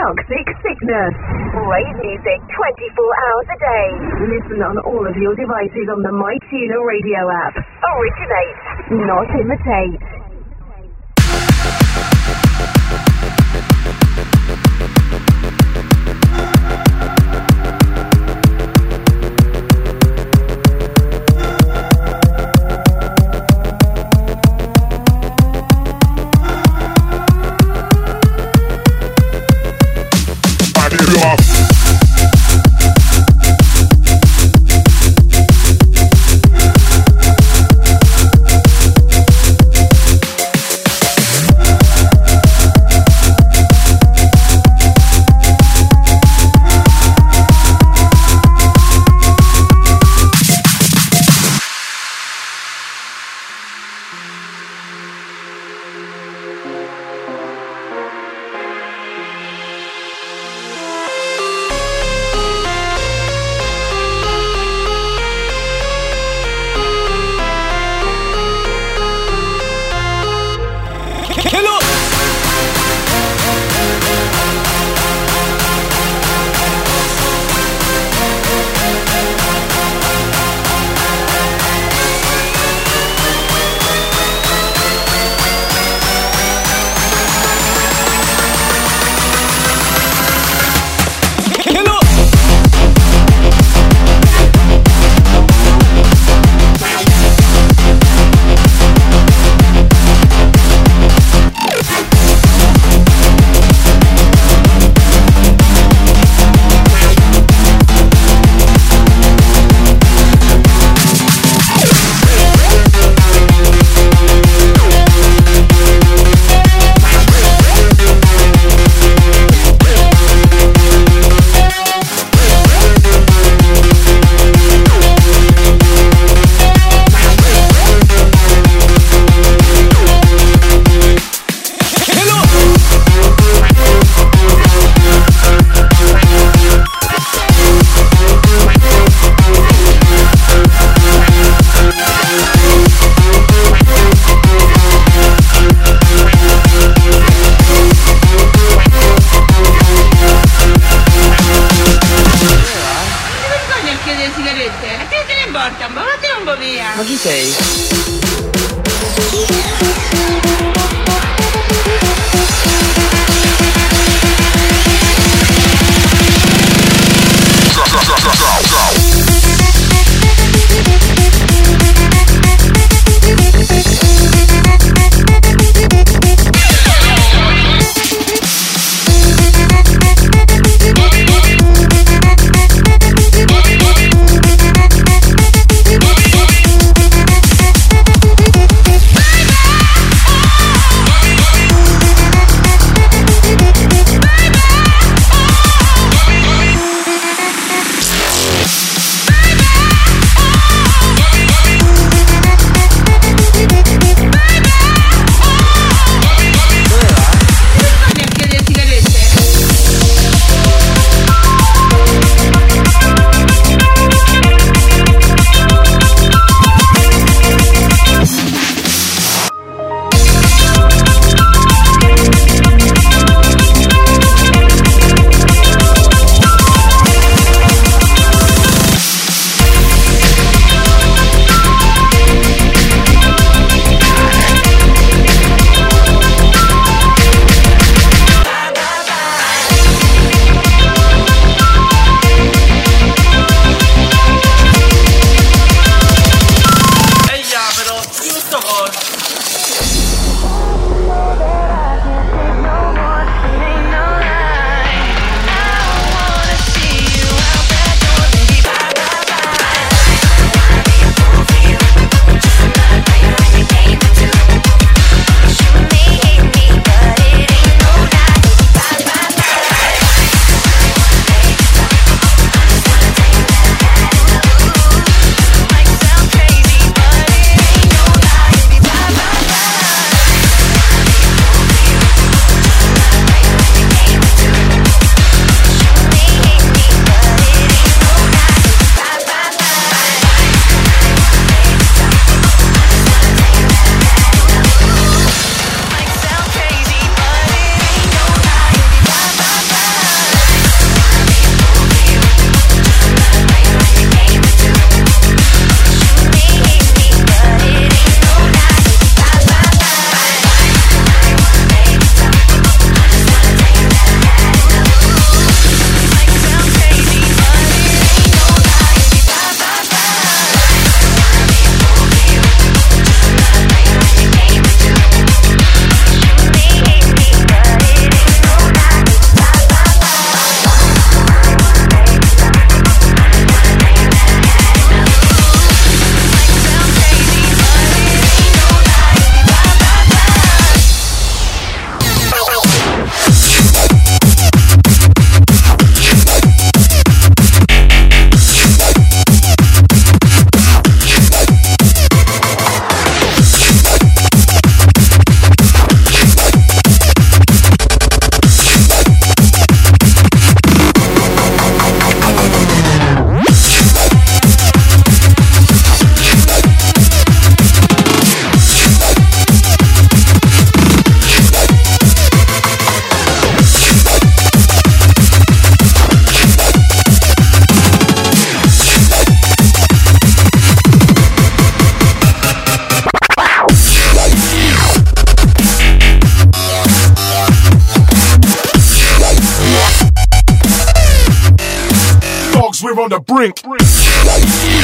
Toxic Sickness. Rave music 24 hours a day. Listen on all of your devices on the MyTuner radio app. Originate, not imitate. The brink. Yeah.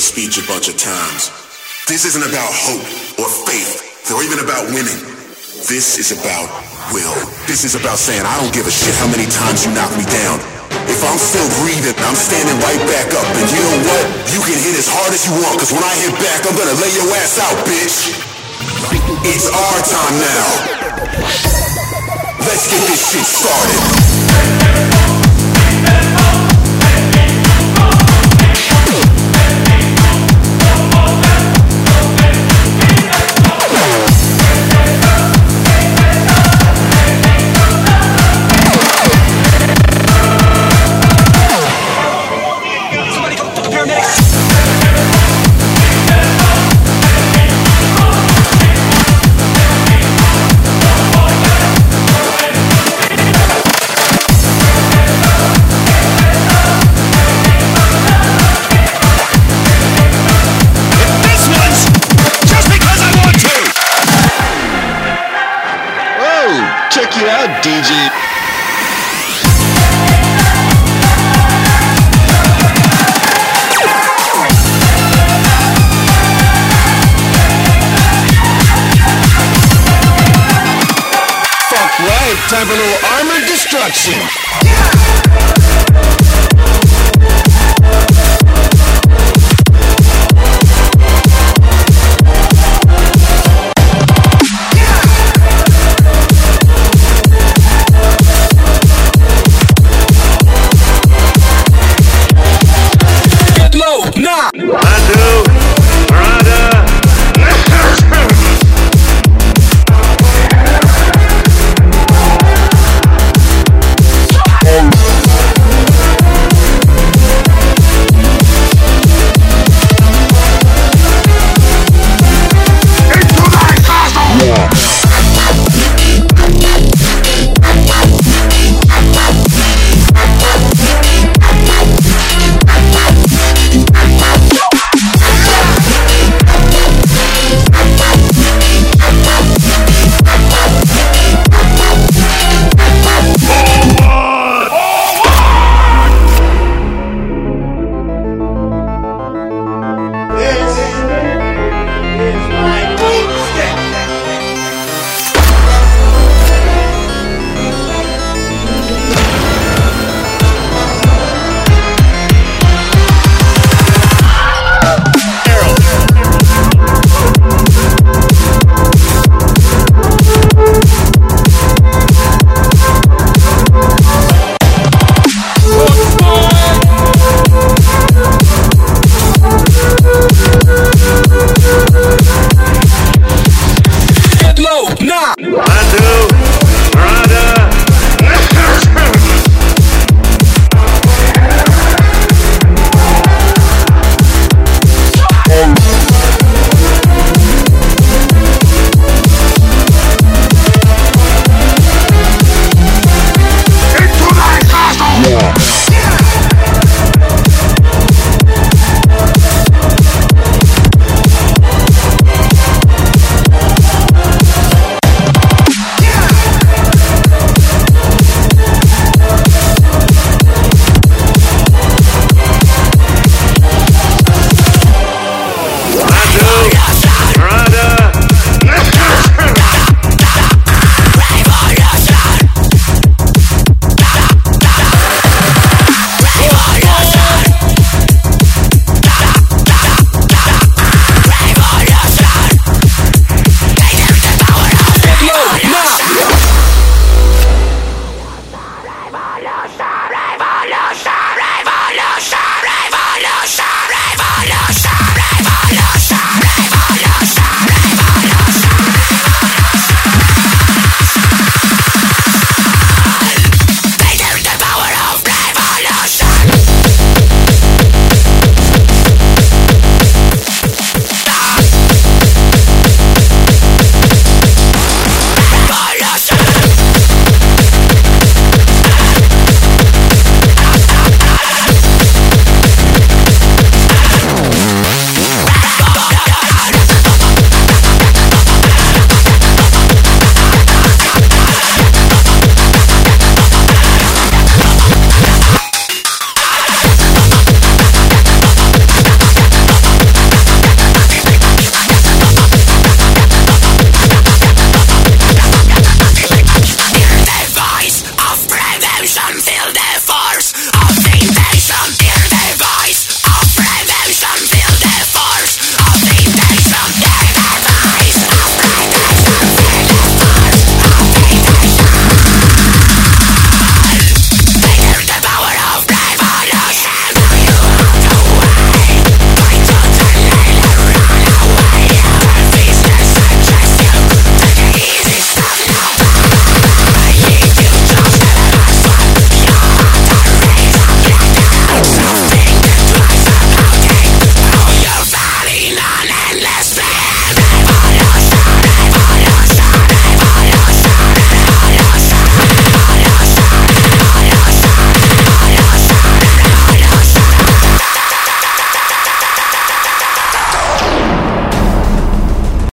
This speech a bunch of times. This isn't about hope or faith or even about winning. This is about will. This is about saying, I don't give a shit how many times you knock me down. If I'm still breathing, I'm standing right back up. And you know what? You can hit as hard as you want, cause when I hit back, I'm gonna lay your ass out, bitch. It's our time now. Let's get this shit started. Time for a little armored destruction.